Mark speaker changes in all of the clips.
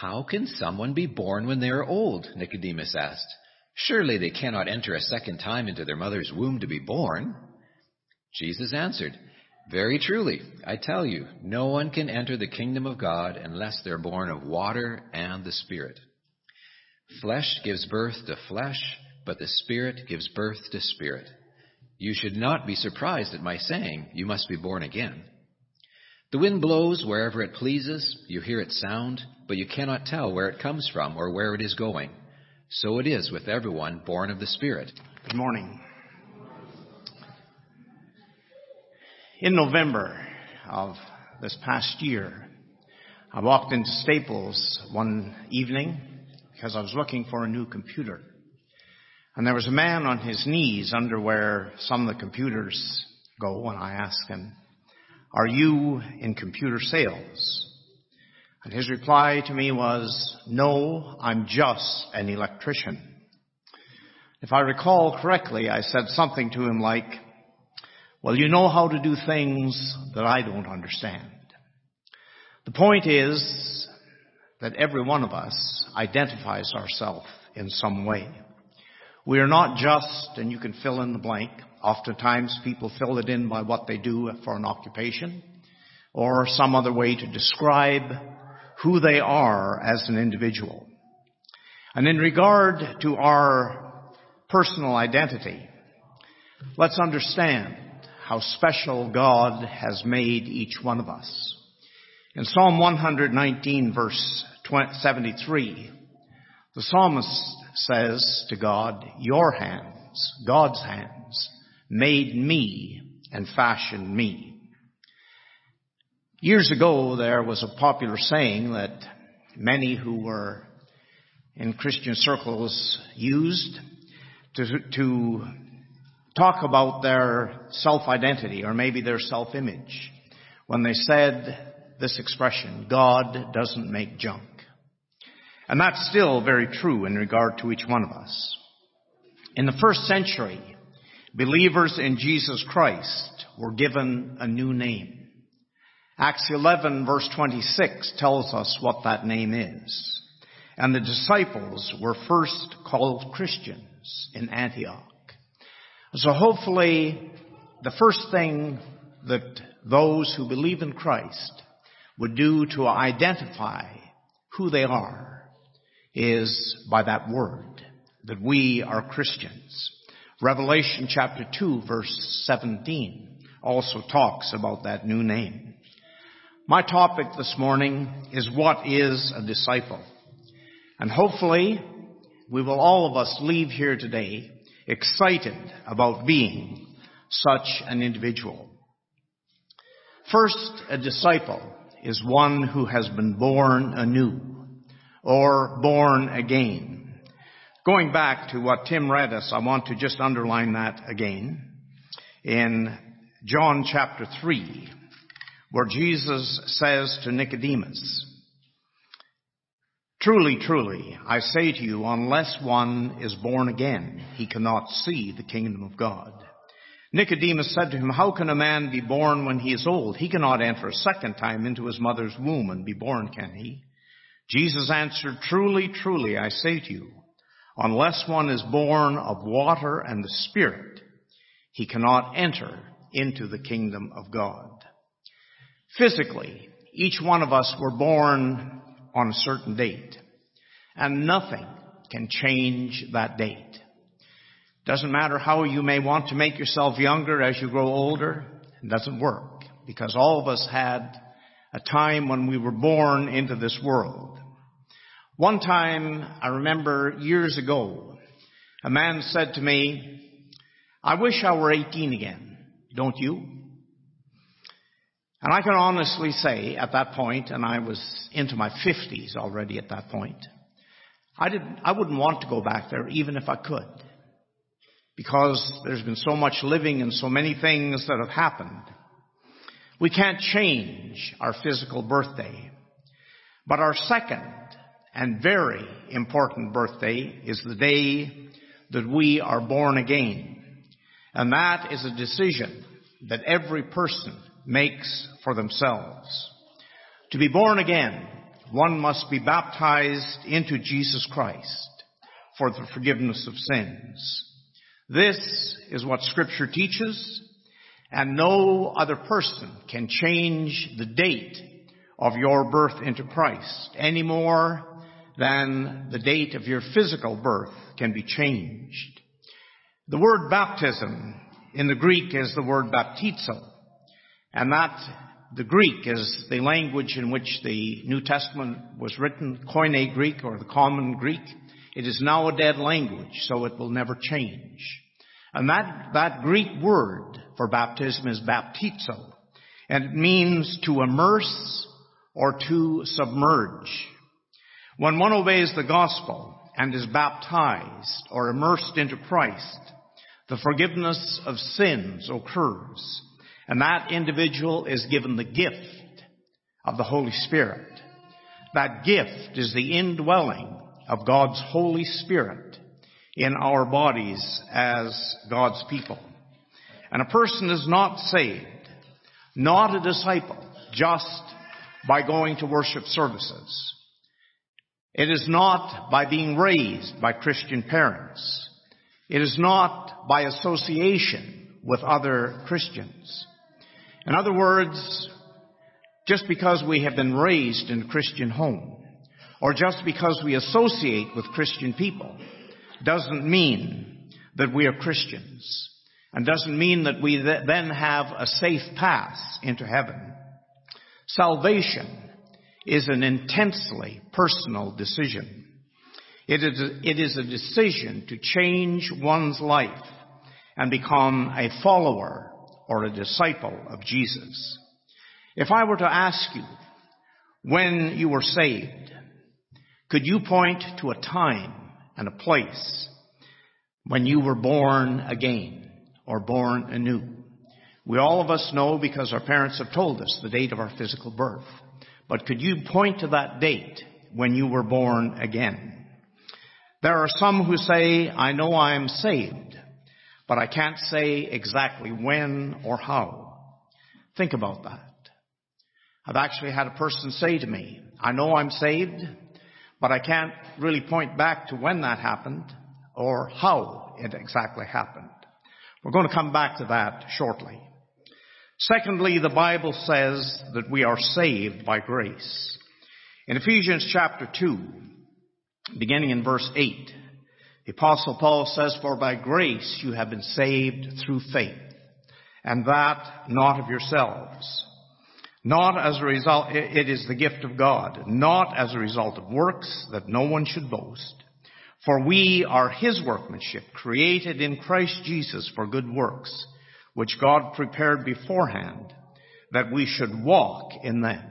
Speaker 1: How can someone be born when they are old? Nicodemus asked. Surely they cannot enter a second time into their mother's womb to be born. Jesus answered, Very truly, I tell you, no one can enter the kingdom of God unless they're born of water and the Spirit. Flesh gives birth to flesh, but the Spirit gives birth to spirit. You should not be surprised at my saying, You must be born again. The wind blows wherever it pleases, you hear its sound, but you cannot tell where it comes from or where it is going. So it is with everyone born of the Spirit.
Speaker 2: Good morning. In November of this past year, I walked into Staples one evening because I was looking for a new computer. And there was a man on his knees under where some of the computers go, and I asked him, Are you in computer sales? And his reply to me was, No, I'm just an electrician. If I recall correctly, I said something to him like, Well, you know how to do things that I don't understand. The point is that every one of us identifies ourselves in some way. We are not just, and you can fill in the blank. Oftentimes people fill it in by what they do for an occupation or some other way to describe who they are as an individual. And in regard to our personal identity, let's understand how special God has made each one of us. In Psalm 119 verse 73, the psalmist says to God, Your hands, God's hands, made me and fashioned me. Years ago, there was a popular saying that many who were in Christian circles used to, to talk about their self-identity or maybe their self-image when they said this expression, God doesn't make junk. And that's still very true in regard to each one of us. In the first century, believers in Jesus Christ were given a new name. Acts 11 verse 26 tells us what that name is. And the disciples were first called Christians in Antioch. So hopefully the first thing that those who believe in Christ would do to identify who they are is by that word, that we are Christians. Revelation chapter 2 verse 17 also talks about that new name. My topic this morning is what is a disciple? And hopefully we will all of us leave here today excited about being such an individual. First, a disciple is one who has been born anew or born again. Going back to what Tim read us, I want to just underline that again in John chapter 3, where Jesus says to Nicodemus, Truly, truly, I say to you, unless one is born again, he cannot see the kingdom of God. Nicodemus said to him, How can a man be born when he is old? He cannot enter a second time into his mother's womb and be born, can he? Jesus answered, Truly, truly, I say to you, unless one is born of water and the Spirit, he cannot enter into the kingdom of God. Physically, each one of us were born on a certain date, and nothing can change that date. Doesn't matter how you may want to make yourself younger as you grow older, it doesn't work, because all of us had a time when we were born into this world. One time, I remember years ago, a man said to me, I wish I were 18 again. Don't you? And I can honestly say at that point, and I was into my 50s already at that point, I didn't, I wouldn't want to go back there even if I could. Because there's been so much living and so many things that have happened. We can't change our physical birthday. But our second and very important birthday is the day that we are born again. And that is a decision that every person makes for themselves. To be born again, one must be baptized into Jesus Christ for the forgiveness of sins. This is what scripture teaches and no other person can change the date of your birth into Christ any more than the date of your physical birth can be changed. The word baptism in the Greek is the word baptizo, and that the Greek is the language in which the New Testament was written, Koine Greek or the common Greek. It is now a dead language, so it will never change. And that, that Greek word for baptism is baptizo, and it means to immerse or to submerge. When one obeys the gospel and is baptized or immersed into Christ, the forgiveness of sins occurs. And that individual is given the gift of the Holy Spirit. That gift is the indwelling of God's Holy Spirit in our bodies as God's people. And a person is not saved, not a disciple, just by going to worship services. It is not by being raised by Christian parents. It is not by association with other Christians. In other words, just because we have been raised in a Christian home, or just because we associate with Christian people, doesn't mean that we are Christians, and doesn't mean that we then have a safe pass into heaven. Salvation is an intensely personal decision. It is, a, it is a decision to change one's life and become a follower or a disciple of Jesus. If I were to ask you when you were saved, could you point to a time and a place when you were born again or born anew? We all of us know because our parents have told us the date of our physical birth. But could you point to that date when you were born again? There are some who say, I know I am saved, but I can't say exactly when or how. Think about that. I've actually had a person say to me, I know I'm saved, but I can't really point back to when that happened or how it exactly happened. We're going to come back to that shortly. Secondly, the Bible says that we are saved by grace. In Ephesians chapter 2, beginning in verse 8, the apostle Paul says, for by grace you have been saved through faith, and that not of yourselves. Not as a result, it is the gift of God, not as a result of works that no one should boast. For we are his workmanship, created in Christ Jesus for good works, which God prepared beforehand that we should walk in them.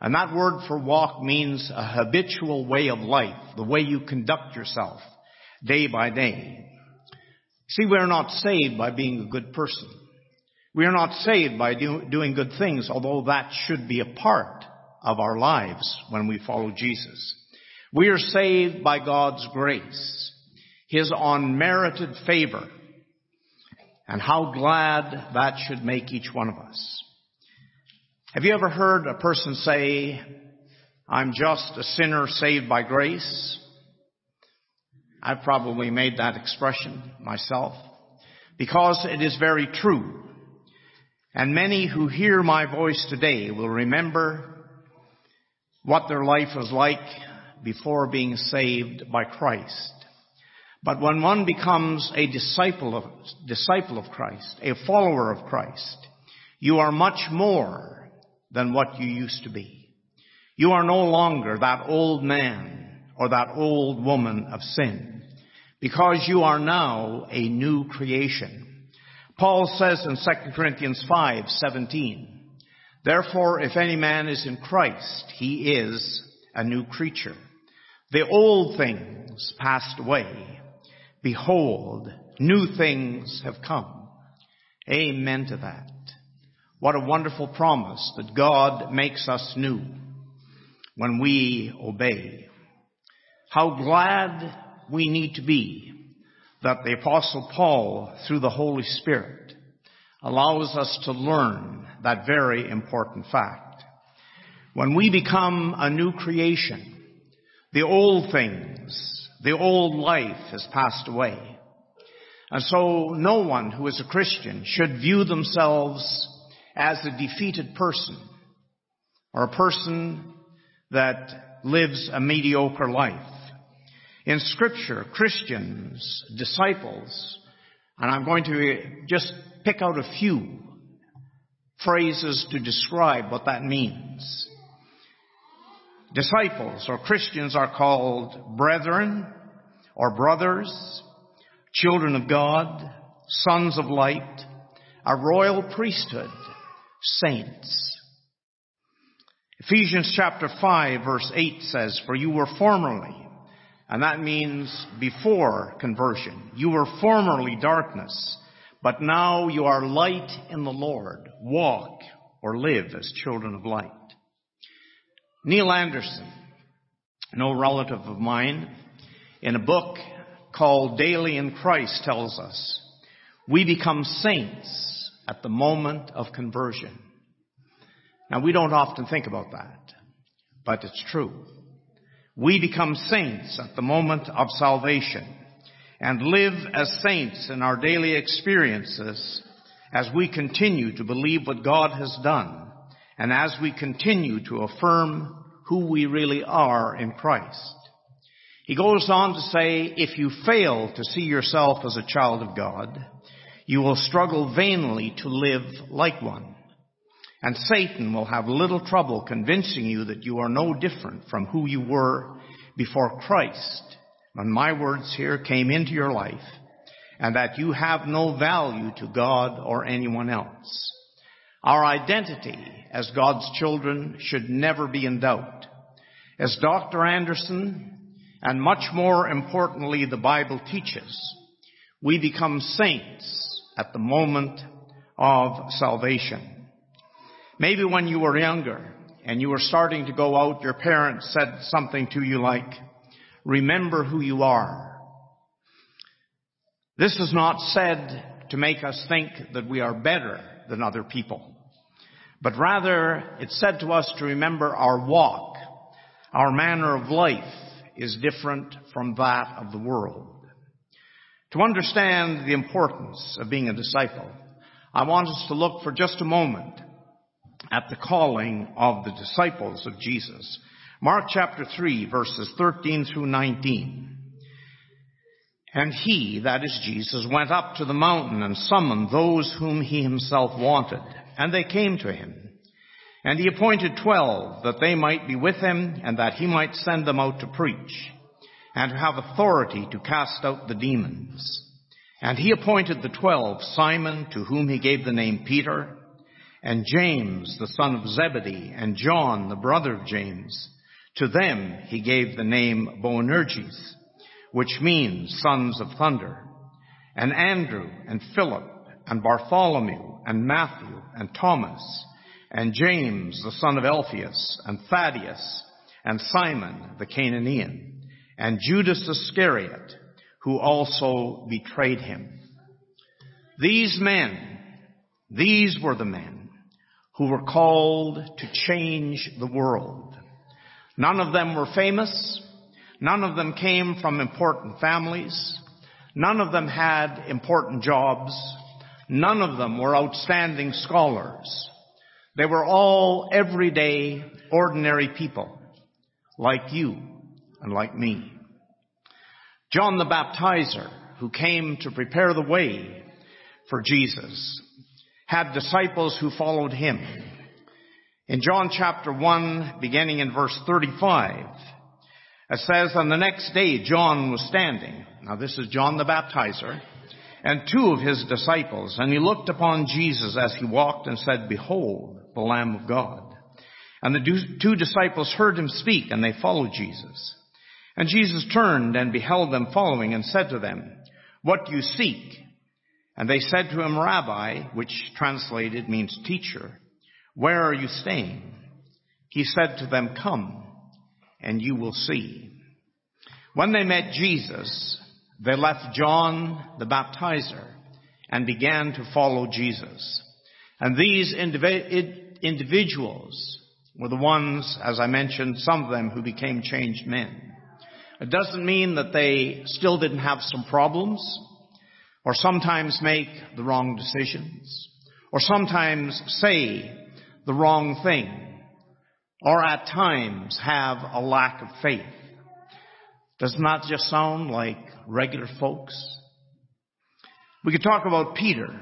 Speaker 2: And that word for walk means a habitual way of life, the way you conduct yourself day by day. See, we're not saved by being a good person. We are not saved by do, doing good things, although that should be a part of our lives when we follow Jesus. We are saved by God's grace, His unmerited favor, and how glad that should make each one of us. Have you ever heard a person say, I'm just a sinner saved by grace? I've probably made that expression myself because it is very true. And many who hear my voice today will remember what their life was like before being saved by Christ. But when one becomes a disciple of, disciple of Christ, a follower of Christ, you are much more than what you used to be. You are no longer that old man or that old woman of sin because you are now a new creation. Paul says in 2 Corinthians 5:17, Therefore if any man is in Christ, he is a new creature. The old things things passed away. Behold, new things have come. Amen to that. What a wonderful promise that God makes us new when we obey. How glad we need to be that the apostle Paul, through the Holy Spirit, allows us to learn that very important fact. When we become a new creation, the old things, the old life has passed away. And so no one who is a Christian should view themselves as a defeated person or a person that lives a mediocre life. In scripture, Christians, disciples, and I'm going to just pick out a few phrases to describe what that means. Disciples or Christians are called brethren or brothers, children of God, sons of light, a royal priesthood, saints. Ephesians chapter 5 verse 8 says, For you were formerly, and that means before conversion, you were formerly darkness, but now you are light in the Lord. Walk or live as children of light. Neil Anderson, no relative of mine, in a book called Daily in Christ tells us, we become saints at the moment of conversion. Now we don't often think about that, but it's true. We become saints at the moment of salvation and live as saints in our daily experiences as we continue to believe what God has done and as we continue to affirm who we really are in Christ. He goes on to say, if you fail to see yourself as a child of God, you will struggle vainly to live like one. And Satan will have little trouble convincing you that you are no different from who you were before Christ when my words here came into your life and that you have no value to God or anyone else. Our identity as God's children should never be in doubt. As Dr. Anderson and much more importantly the Bible teaches, we become saints at the moment of salvation. Maybe when you were younger and you were starting to go out, your parents said something to you like, remember who you are. This is not said to make us think that we are better than other people, but rather it's said to us to remember our walk, our manner of life is different from that of the world. To understand the importance of being a disciple, I want us to look for just a moment at the calling of the disciples of Jesus. Mark chapter 3 verses 13 through 19. And he, that is Jesus, went up to the mountain and summoned those whom he himself wanted, and they came to him. And he appointed twelve that they might be with him and that he might send them out to preach and to have authority to cast out the demons. And he appointed the twelve Simon to whom he gave the name Peter and James, the son of Zebedee, and John, the brother of James. To them he gave the name Boanerges, which means sons of thunder, and Andrew, and Philip, and Bartholomew, and Matthew, and Thomas, and James, the son of Alphaeus, and Thaddeus, and Simon, the Cananaean, and Judas Iscariot, who also betrayed him. These men, these were the men who were called to change the world. None of them were famous. None of them came from important families. None of them had important jobs. None of them were outstanding scholars. They were all everyday, ordinary people, like you and like me. John the Baptizer, who came to prepare the way for Jesus, had disciples who followed him. In John chapter 1, beginning in verse 35, it says, On the next day John was standing. Now this is John the Baptizer, and two of his disciples, and he looked upon Jesus as he walked and said, Behold, the Lamb of God. And the two disciples heard him speak, and they followed Jesus. And Jesus turned and beheld them following and said to them, What do you seek? And they said to him, Rabbi, which translated means teacher, where are you staying? He said to them, Come, and you will see. When they met Jesus, they left John the baptizer and began to follow Jesus. And these individuals were the ones, as I mentioned, some of them who became changed men. It doesn't mean that they still didn't have some problems, or sometimes make the wrong decisions, or sometimes say the wrong thing, or at times have a lack of faith. Does not just sound like regular folks? We could talk about Peter,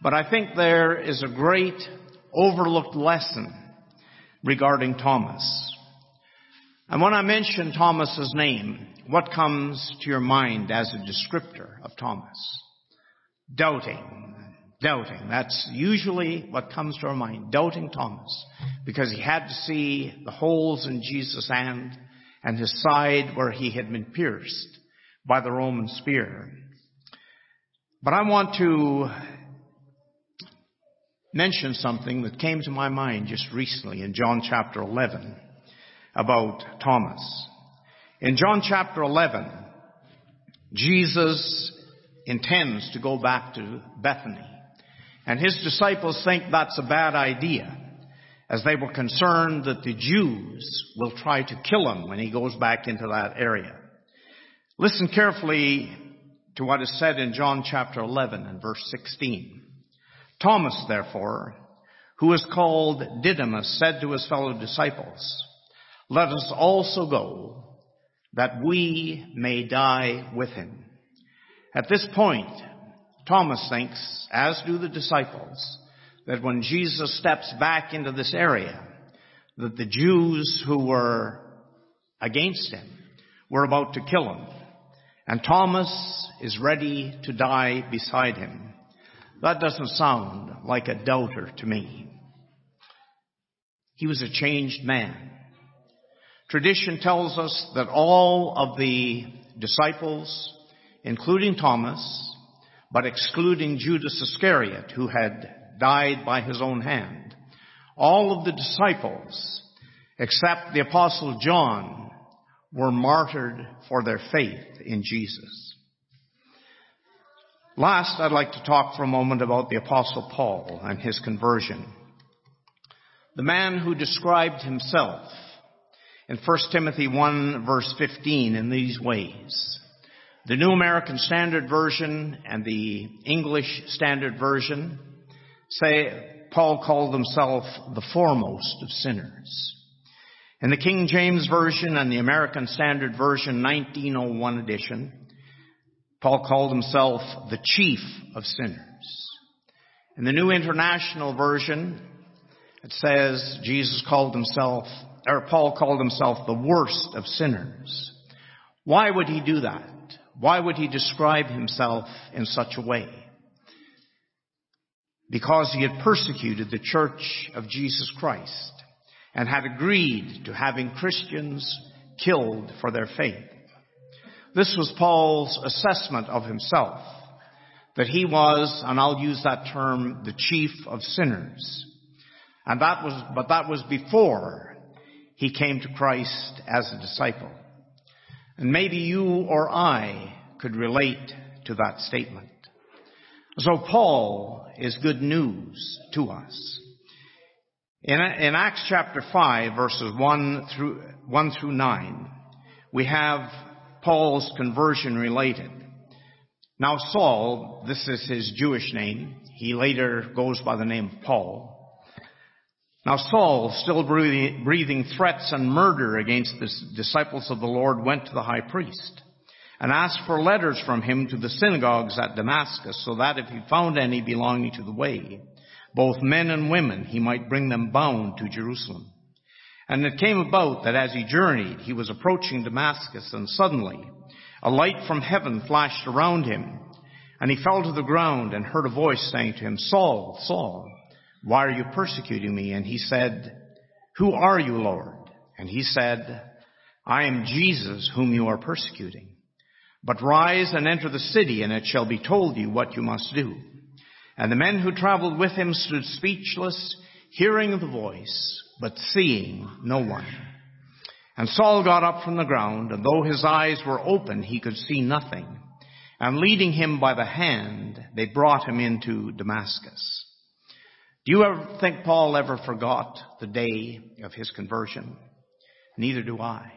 Speaker 2: but I think there is a great overlooked lesson regarding Thomas. And when I mention Thomas's name, what comes to your mind as a descriptor of Thomas? Doubting. Doubting. That's usually what comes to our mind. Doubting Thomas. Because he had to see the holes in Jesus' hand and his side where he had been pierced by the Roman spear. But I want to mention something that came to my mind just recently in John chapter 11 about Thomas. In John chapter 11, Jesus intends to go back to Bethany. And his disciples think that's a bad idea, as they were concerned that the Jews will try to kill him when he goes back into that area. Listen carefully to what is said in John chapter 11 and verse 16. Thomas, therefore, who is called Didymus, said to his fellow disciples, let us also go that we may die with him. At this point, Thomas thinks, as do the disciples, that when Jesus steps back into this area, that the Jews who were against him were about to kill him. And Thomas is ready to die beside him. That doesn't sound like a doubter to me. He was a changed man. Tradition tells us that all of the disciples, including Thomas, but excluding Judas Iscariot, who had died by his own hand, all of the disciples, except the apostle John, were martyred for their faith in Jesus. Last, I'd like to talk for a moment about the apostle Paul and his conversion. The man who described himself in 1 Timothy 1 verse 15 in these ways. The New American Standard Version and the English Standard Version say Paul called himself the foremost of sinners. In the King James Version and the American Standard Version 1901 edition, Paul called himself the chief of sinners. In the New International Version, it says Jesus called himself or Paul called himself the worst of sinners. Why would he do that? Why would he describe himself in such a way? Because he had persecuted the church of Jesus Christ and had agreed to having Christians killed for their faith. This was Paul's assessment of himself, that he was, and I'll use that term, the chief of sinners. And that was, but that was before he came to Christ as a disciple. And maybe you or I could relate to that statement. So Paul is good news to us. In, in Acts chapter 5 verses 1 through, 1 through 9, we have Paul's conversion related. Now Saul, this is his Jewish name. He later goes by the name of Paul. Now Saul, still breathing threats and murder against the disciples of the Lord, went to the high priest and asked for letters from him to the synagogues at Damascus, so that if he found any belonging to the way, both men and women, he might bring them bound to Jerusalem. And it came about that as he journeyed, he was approaching Damascus, and suddenly a light from heaven flashed around him, and he fell to the ground and heard a voice saying to him, Saul, Saul, why are you persecuting me? And he said, Who are you, Lord? And he said, I am Jesus whom you are persecuting. But rise and enter the city, and it shall be told you what you must do. And the men who traveled with him stood speechless, hearing the voice, but seeing no one. And Saul got up from the ground, and though his eyes were open, he could see nothing. And leading him by the hand, they brought him into Damascus. Do you ever think Paul ever forgot the day of his conversion? Neither do I.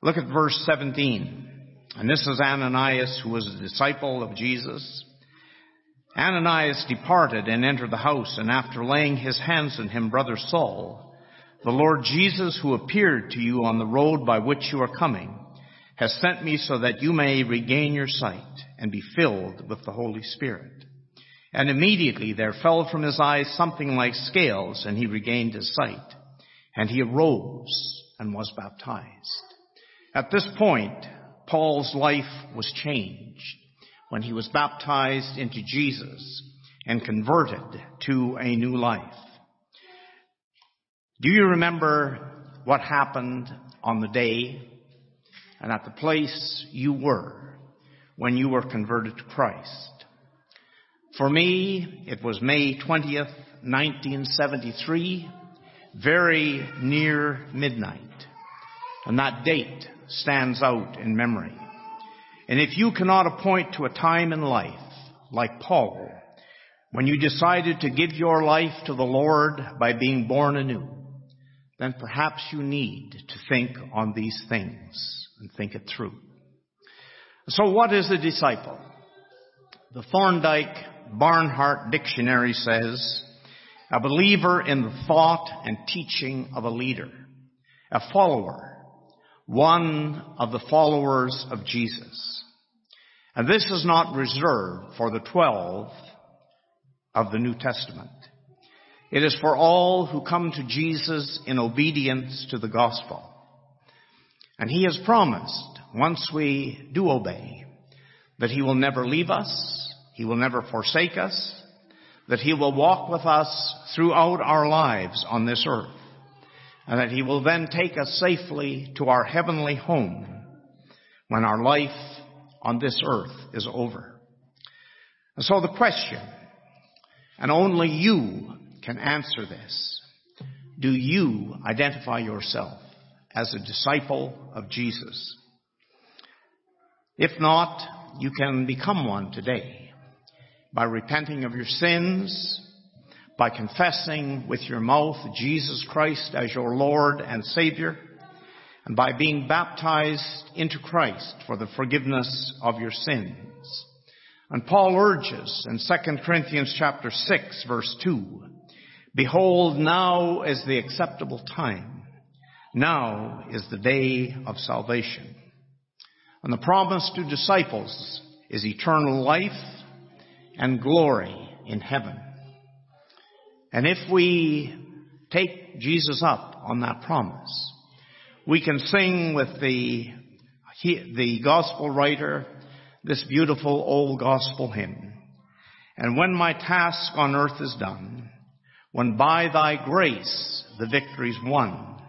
Speaker 2: Look at verse 17. And this is Ananias, who was a disciple of Jesus. Ananias departed and entered the house, and after laying his hands on him, brother Saul, the Lord Jesus, who appeared to you on the road by which you are coming, has sent me so that you may regain your sight and be filled with the Holy Spirit. And immediately there fell from his eyes something like scales, and he regained his sight. And he arose and was baptized. At this point, Paul's life was changed when he was baptized into Jesus and converted to a new life. Do you remember what happened on the day and at the place you were when you were converted to Christ? For me, it was May 20th, 1973, very near midnight. And that date stands out in memory. And if you cannot appoint to a time in life, like Paul, when you decided to give your life to the Lord by being born anew, then perhaps you need to think on these things and think it through. So what is a disciple? The Thorndike Barnhart Dictionary says, a believer in the thought and teaching of a leader, a follower, one of the followers of Jesus. And this is not reserved for the twelve of the New Testament. It is for all who come to Jesus in obedience to the gospel. And he has promised, once we do obey, that he will never leave us, he will never forsake us, that he will walk with us throughout our lives on this earth and that he will then take us safely to our heavenly home when our life on this earth is over. And so the question, and only you can answer this, do you identify yourself as a disciple of Jesus? If not, you can become one today by repenting of your sins by confessing with your mouth Jesus Christ as your Lord and Savior, and by being baptized into Christ for the forgiveness of your sins. And Paul urges in 2 Corinthians chapter 6 verse 2, Behold, now is the acceptable time. Now is the day of salvation. And the promise to disciples is eternal life and glory in heaven. And if we take Jesus up on that promise, we can sing with the, the gospel writer this beautiful old gospel hymn. And when my task on earth is done, when by thy grace the victory's won,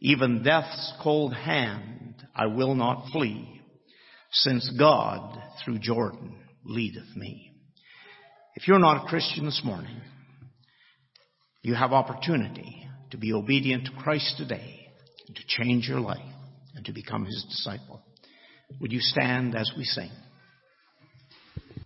Speaker 2: even death's cold hand I will not flee, since God through Jordan leadeth me. If you're not a Christian this morning, you have opportunity to be obedient to Christ today, to change your life, and to become his disciple. Would you stand as we sing?